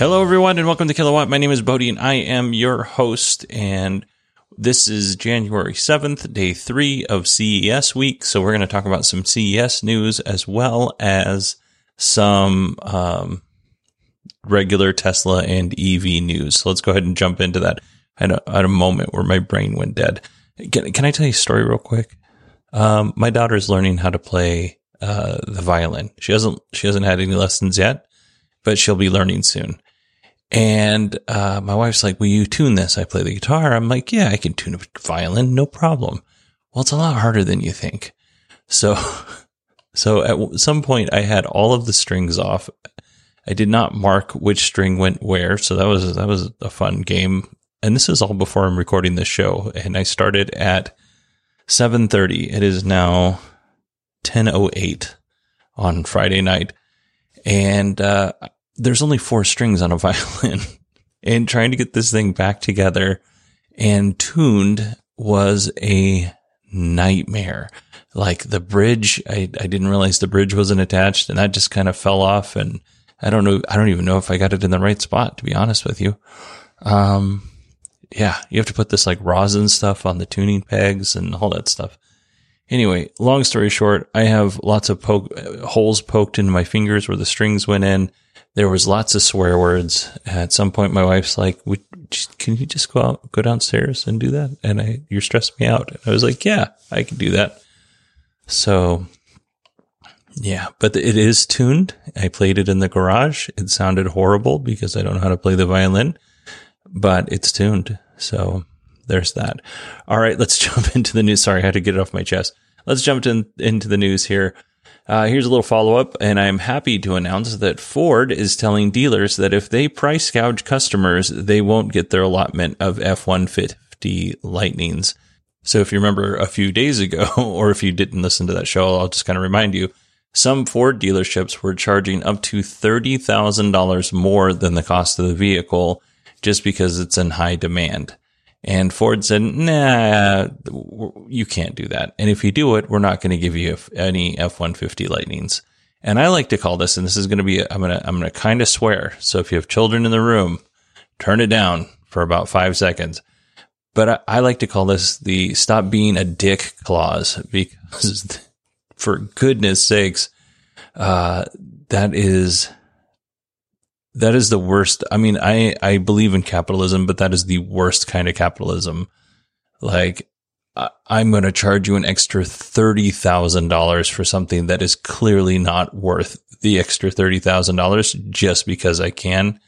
Hello, everyone, and welcome to Kilowatt. My name is Bodie, and I am your host. And this is January 7th, day three of CES week. So, we're going to talk about some CES news as well as some um, regular Tesla and EV news. So, let's go ahead and jump into that. Had a, had a moment where my brain went dead. Can, can I tell you a story real quick? Um, my daughter is learning how to play uh, the violin. She hasn't she hasn't had any lessons yet, but she'll be learning soon. And uh, my wife's like, Will you tune this? I play the guitar. I'm like, Yeah, I can tune a violin, no problem. Well, it's a lot harder than you think. So, so at some point, I had all of the strings off. I did not mark which string went where, so that was that was a fun game. And this is all before I'm recording this show. And I started at 7:30. It is now 10:08 on Friday night, and uh, there's only four strings on a violin and trying to get this thing back together and tuned was a nightmare. Like the bridge, I, I didn't realize the bridge wasn't attached and that just kind of fell off. And I don't know, I don't even know if I got it in the right spot, to be honest with you. Um, yeah, you have to put this like rosin stuff on the tuning pegs and all that stuff. Anyway, long story short, I have lots of poke, holes poked into my fingers where the strings went in there was lots of swear words. At some point, my wife's like, "Can you just go out, go downstairs and do that?" And I, you're stressing me out. And I was like, "Yeah, I can do that." So, yeah, but it is tuned. I played it in the garage. It sounded horrible because I don't know how to play the violin, but it's tuned. So there's that. All right, let's jump into the news. Sorry, I had to get it off my chest. Let's jump in, into the news here. Uh, here's a little follow up, and I'm happy to announce that Ford is telling dealers that if they price gouge customers, they won't get their allotment of F 150 Lightnings. So if you remember a few days ago, or if you didn't listen to that show, I'll just kind of remind you some Ford dealerships were charging up to $30,000 more than the cost of the vehicle just because it's in high demand. And Ford said, nah, you can't do that. And if you do it, we're not going to give you any F-150 Lightnings. And I like to call this, and this is going to be, I'm going to, I'm going to kind of swear. So if you have children in the room, turn it down for about five seconds. But I, I like to call this the stop being a dick clause because for goodness sakes, uh, that is that is the worst. I mean, I, I believe in capitalism, but that is the worst kind of capitalism. Like, I'm going to charge you an extra $30,000 for something that is clearly not worth the extra $30,000 just because I can.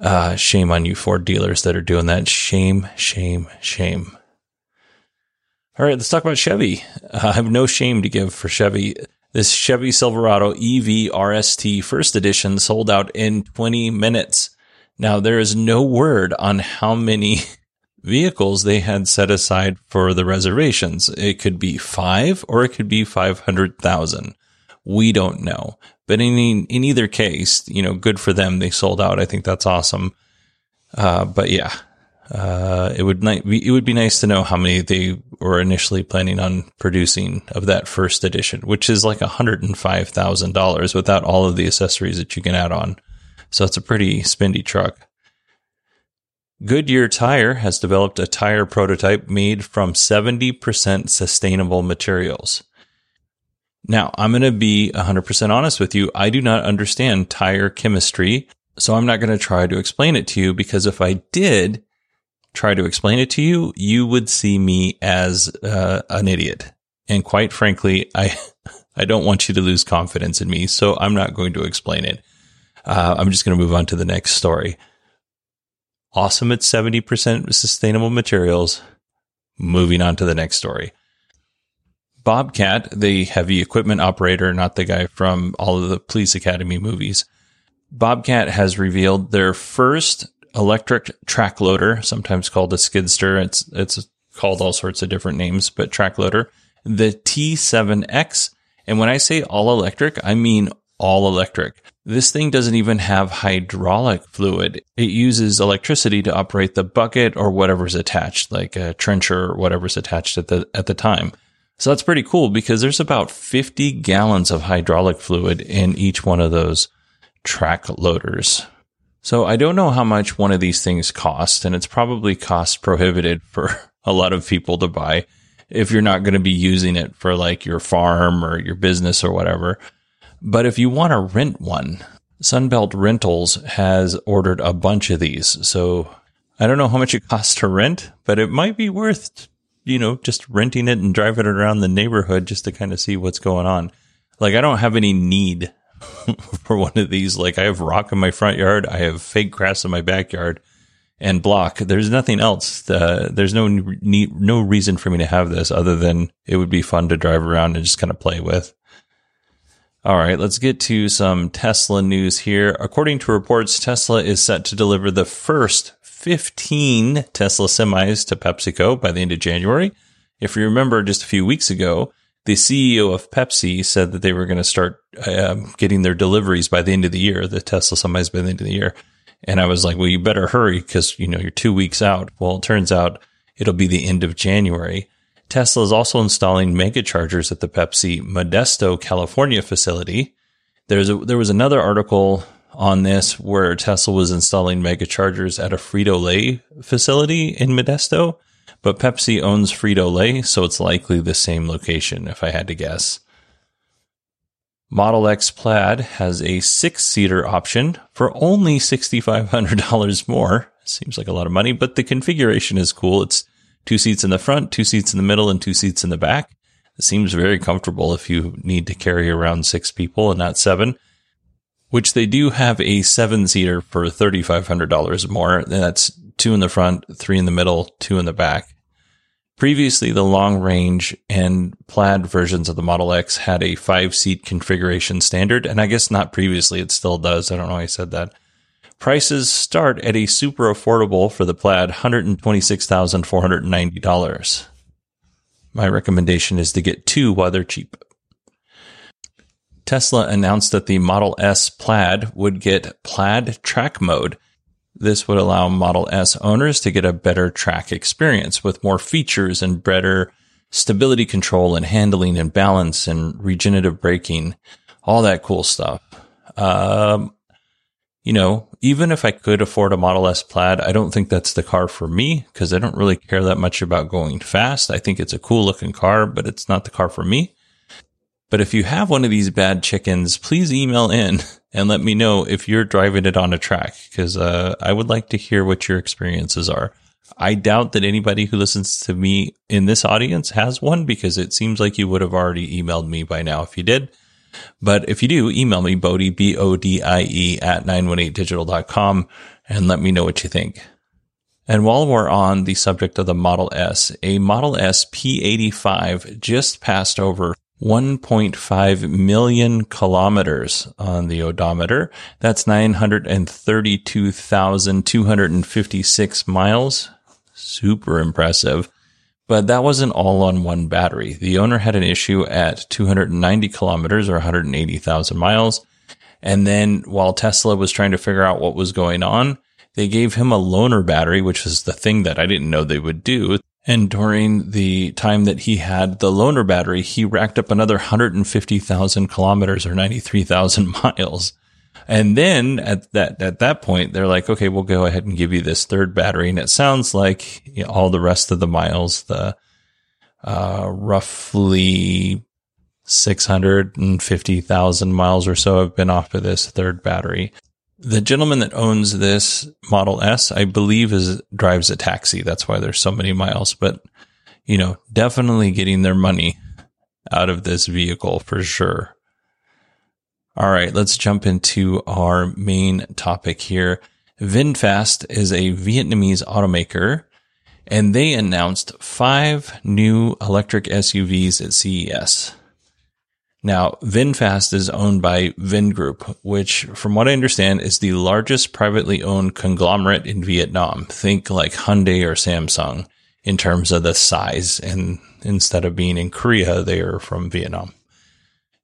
Uh, shame on you Ford dealers that are doing that. Shame, shame, shame. All right, let's talk about Chevy. Uh, I have no shame to give for Chevy. This Chevy Silverado EV RST first edition sold out in 20 minutes. Now, there is no word on how many vehicles they had set aside for the reservations. It could be five or it could be 500,000. We don't know. But in, in either case, you know, good for them. They sold out. I think that's awesome. Uh, but yeah, Uh, it would it would be nice to know how many they were initially planning on producing of that first edition, which is like hundred and five thousand dollars without all of the accessories that you can add on. So it's a pretty spendy truck. Goodyear Tire has developed a tire prototype made from 70% sustainable materials. Now, I'm going to be 100% honest with you. I do not understand tire chemistry, so I'm not going to try to explain it to you because if I did try to explain it to you, you would see me as uh, an idiot. And quite frankly, I I don't want you to lose confidence in me, so I'm not going to explain it. Uh, I'm just going to move on to the next story awesome at 70% sustainable materials. Moving on to the next story. Bobcat, the heavy equipment operator, not the guy from all of the Police Academy movies, Bobcat has revealed their first electric track loader, sometimes called a skid steer. It's it's called all sorts of different names, but track loader, the T7X. And when I say all electric, I mean all electric. This thing doesn't even have hydraulic fluid. It uses electricity to operate the bucket or whatever's attached, like a trencher or whatever's attached at the, at the time. So that's pretty cool because there's about 50 gallons of hydraulic fluid in each one of those track loaders. So I don't know how much one of these things cost, and it's probably cost prohibited for a lot of people to buy if you're not going to be using it for like your farm or your business or whatever. But if you want to rent one, Sunbelt Rentals has ordered a bunch of these. So I don't know how much it costs to rent, but it might be worth, you know, just renting it and driving it around the neighborhood just to kind of see what's going on. Like I don't have any need for one of these. Like I have rock in my front yard. I have fake grass in my backyard and block. There's nothing else. Uh, there's no need, no reason for me to have this other than it would be fun to drive around and just kind of play with. All right, let's get to some Tesla news here. According to reports, Tesla is set to deliver the first 15 Tesla semis to PepsiCo by the end of January. If you remember just a few weeks ago, the CEO of Pepsi said that they were going to start uh, getting their deliveries by the end of the year, the Tesla semis by the end of the year. And I was like, well, you better hurry because, you know, you're two weeks out. Well, it turns out it'll be the end of January. Tesla is also installing mega chargers at the Pepsi Modesto, California facility. There's a, there was another article on this where Tesla was installing mega chargers at a Frito Lay facility in Modesto, but Pepsi owns Frito Lay, so it's likely the same location if I had to guess. Model X Plaid has a six seater option for only $6,500 more. Seems like a lot of money, but the configuration is cool. It's two seats in the front, two seats in the middle, and two seats in the back. It seems very comfortable if you need to carry around six people and not seven, which they do have a seven seater for $3,500 more. That's two in the front, three in the middle, two in the back. Previously, the long range and plaid versions of the Model X had a five seat configuration standard. And I guess not previously, it still does. I don't know why I said that. Prices start at a super affordable for the plaid $126,490. My recommendation is to get two while they're cheap. Tesla announced that the Model S Plaid would get Plaid Track Mode. This would allow Model S owners to get a better track experience with more features and better stability control and handling and balance and regenerative braking, all that cool stuff. Um, you know, even if I could afford a Model S Plaid, I don't think that's the car for me because I don't really care that much about going fast. I think it's a cool looking car, but it's not the car for me. But if you have one of these bad chickens, please email in and let me know if you're driving it on a track because uh, I would like to hear what your experiences are. I doubt that anybody who listens to me in this audience has one because it seems like you would have already emailed me by now. If you did, but if you do, email me, Bodie, B-O-D-I-E at 918digital.com and let me know what you think. And while we're on the subject of the Model S, a Model S P85 just passed over 1.5 million kilometers on the odometer. That's 932,256 miles. Super impressive. But that wasn't all on one battery. The owner had an issue at 290 kilometers or 180,000 miles. And then while Tesla was trying to figure out what was going on, They gave him a loaner battery, which is the thing that I didn't know they would do. And during the time that he had the loaner battery, he racked up another 150,000 kilometers or 93,000 miles. And then at that, at that point, they're like, okay, we'll go ahead and give you this third battery. And it sounds like you know, all the rest of the miles, the, uh, roughly 650,000 miles or so have been off of this third battery. The gentleman that owns this Model S, I believe is drives a taxi. That's why there's so many miles, but you know, definitely getting their money out of this vehicle for sure. All right, let's jump into our main topic here. VinFast is a Vietnamese automaker and they announced five new electric SUVs at CES. Now, VinFast is owned by Vingroup, which, from what I understand, is the largest privately owned conglomerate in Vietnam. Think like Hyundai or Samsung in terms of the size. And instead of being in Korea, they are from Vietnam.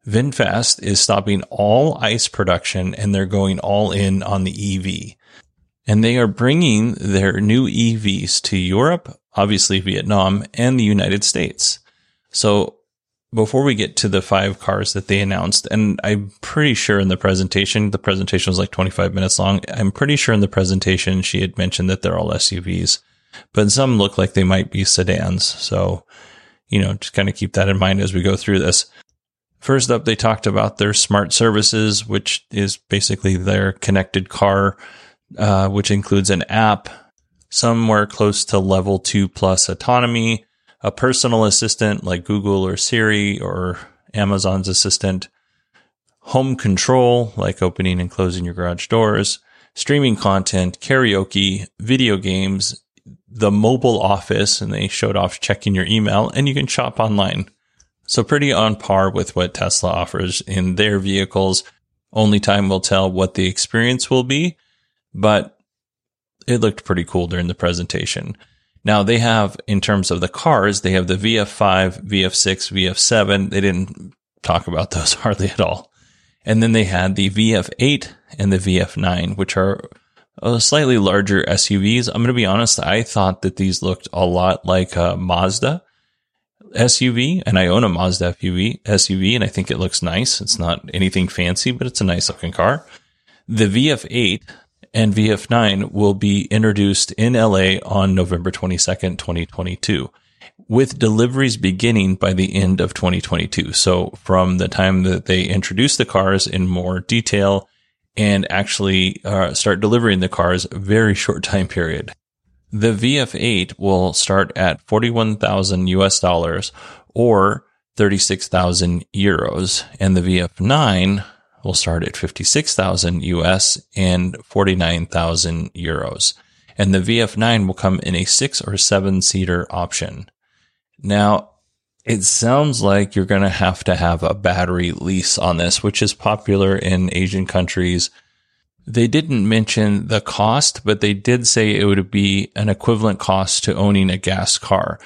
VinFast is stopping all ICE production and they're going all in on the EV. And they are bringing their new EVs to Europe, obviously Vietnam, and the United States. So before we get to the five cars that they announced, and I'm pretty sure in the presentation, the presentation was like 25 minutes long. I'm pretty sure in the presentation she had mentioned that they're all SUVs, but some look like they might be sedans. So, you know, just kind of keep that in mind as we go through this. First up, they talked about their smart services, which is basically their connected car, uh, which includes an app, somewhere close to level two plus autonomy, a personal assistant like Google or Siri or Amazon's assistant, home control like opening and closing your garage doors, streaming content, karaoke, video games, the mobile office, and they showed off checking your email, and you can shop online. So pretty on par with what Tesla offers in their vehicles. Only time will tell what the experience will be, but it looked pretty cool during the presentation. Now they have, in terms of the cars, they have the VF5, VF6, VF7. They didn't talk about those hardly at all. And then they had the VF8 and the VF9, which are uh, slightly larger SUVs. I'm going to be honest. I thought that these looked a lot like a Mazda SUV, and I own a Mazda SUV, SUV, and I think it looks nice. It's not anything fancy, but it's a nice looking car. The VF8 and VF9 will be introduced in LA on November 22nd, 2022 with deliveries beginning by the end of 2022. So from the time that they introduce the cars in more detail and actually uh, start delivering the cars, very short time period. The VF8 will start at 41,000 US dollars or 36,000 euros, and the VF9 will start at 56,000 US and 49,000 euros. And the VF9 will come in a six or seven seater option. Now, it sounds like you're going to have to have a battery lease on this, which is popular in Asian countries they didn't mention the cost, but they did say it would be an equivalent cost to owning a gas car.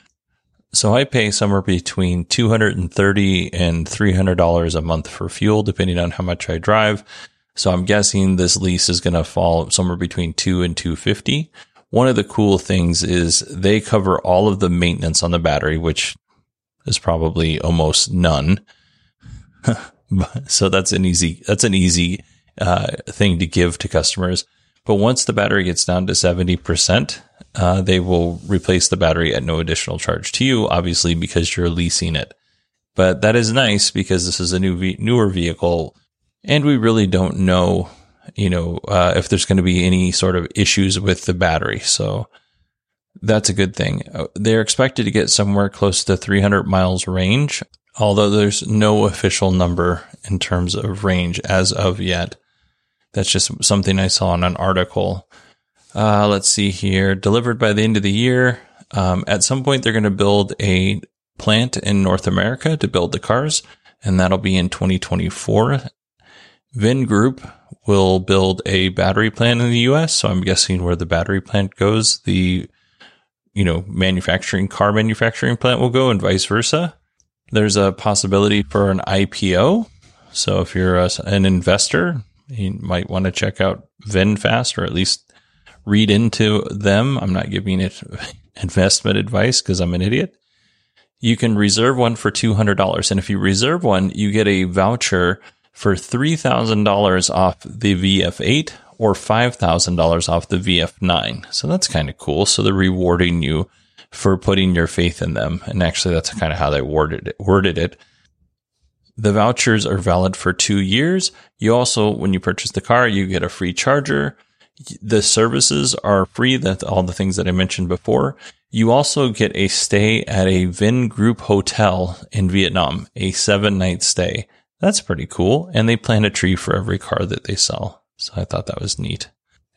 So I pay somewhere between 230 and $300 a month for fuel, depending on how much I drive. So I'm guessing this lease is going to fall somewhere between two and 250. One of the cool things is they cover all of the maintenance on the battery, which is probably almost none. so that's an easy, that's an easy uh, thing to give to customers. But once the battery gets down to 70%, uh, they will replace the battery at no additional charge to you, obviously, because you're leasing it. But that is nice because this is a new, newer vehicle and we really don't know, you know, uh, if there's going to be any sort of issues with the battery. So that's a good thing. Uh, they're expected to get somewhere close to 300 miles range, although there's no official number in terms of range as of yet. That's just something I saw in an article. Uh, let's see here. Delivered by the end of the year. Um, at some point, they're going to build a plant in North America to build the cars, and that'll be in 2024. Vingroup will build a battery plant in the US. So I'm guessing where the battery plant goes, the, you know, manufacturing car manufacturing plant will go and vice versa. There's a possibility for an IPO. So if you're a, an investor, you might want to check out VinFast or at least read into them. I'm not giving it investment advice because I'm an idiot. You can reserve one for $200. And if you reserve one, you get a voucher for $3,000 off the VF8 or $5,000 off the VF9. So that's kind of cool. So they're rewarding you for putting your faith in them. And actually, that's kind of how they worded it. Worded it. The vouchers are valid for two years. You also, when you purchase the car, you get a free charger. The services are free. That's all the things that I mentioned before. You also get a stay at a Vingroup hotel in Vietnam, a seven night stay. That's pretty cool. And they plant a tree for every car that they sell. So I thought that was neat.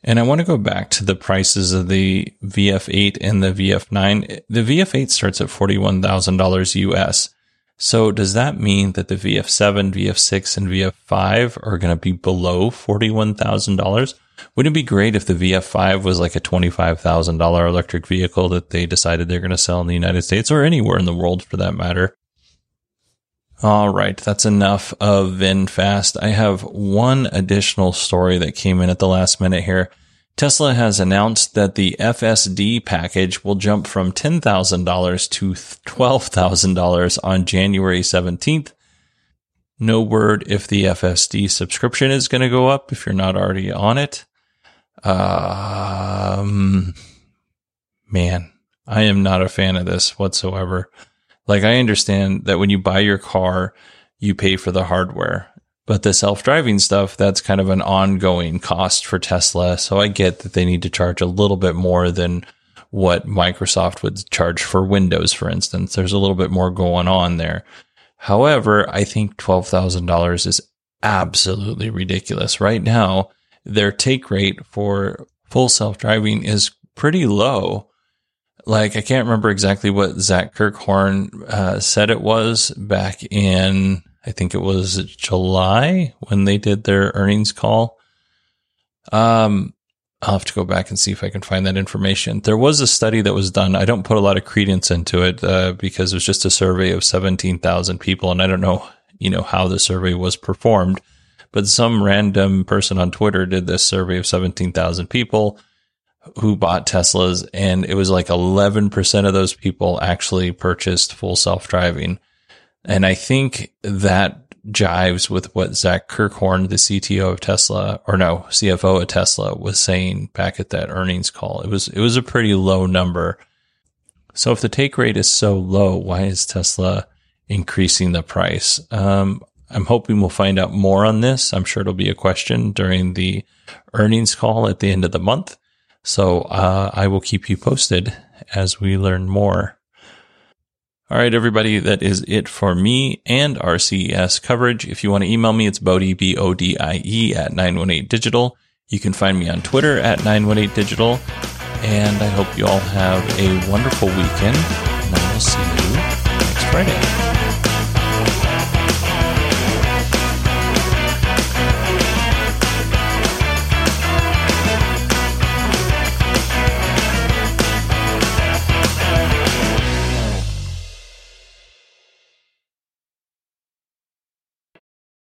And I want to go back to the prices of the VF8 and the VF9. The VF8 starts at $41,000 US. So does that mean that the VF7, VF6, and VF5 are going to be below $41,000? Wouldn't it be great if the VF5 was like a $25,000 electric vehicle that they decided they're going to sell in the United States or anywhere in the world for that matter? All right, that's enough of VinFast. I have one additional story that came in at the last minute here. Tesla has announced that the FSD package will jump from $10,000 to $12,000 on January 17th. No word if the FSD subscription is going to go up if you're not already on it. Um, man, I am not a fan of this whatsoever. Like, I understand that when you buy your car, you pay for the hardware but the self driving stuff, that's kind of an ongoing cost for Tesla. So I get that they need to charge a little bit more than what Microsoft would charge for Windows, for instance. There's a little bit more going on there. However, I think $12,000 is absolutely ridiculous. Right now, their take rate for full self driving is pretty low. Like, I can't remember exactly what Zach Kirkhorn uh, said it was back in I think it was July when they did their earnings call. Um, I'll have to go back and see if I can find that information. There was a study that was done. I don't put a lot of credence into it uh, because it was just a survey of 17,000 people, and I don't know, you know, how the survey was performed. But some random person on Twitter did this survey of 17,000 people who bought Teslas, and it was like 11% of those people actually purchased full self driving. And I think that jives with what Zach Kirkhorn, the CTO of Tesla, or no, CFO of Tesla, was saying back at that earnings call. It was it was a pretty low number. So if the take rate is so low, why is Tesla increasing the price? Um, I'm hoping we'll find out more on this. I'm sure it'll be a question during the earnings call at the end of the month. So uh, I will keep you posted as we learn more. All right, everybody, that is it for me and our CES coverage. If you want to email me, it's Bodie, B-O-D-I-E at 918digital. You can find me on Twitter at 918digital. And I hope you all have a wonderful weekend. And I will see you next Friday.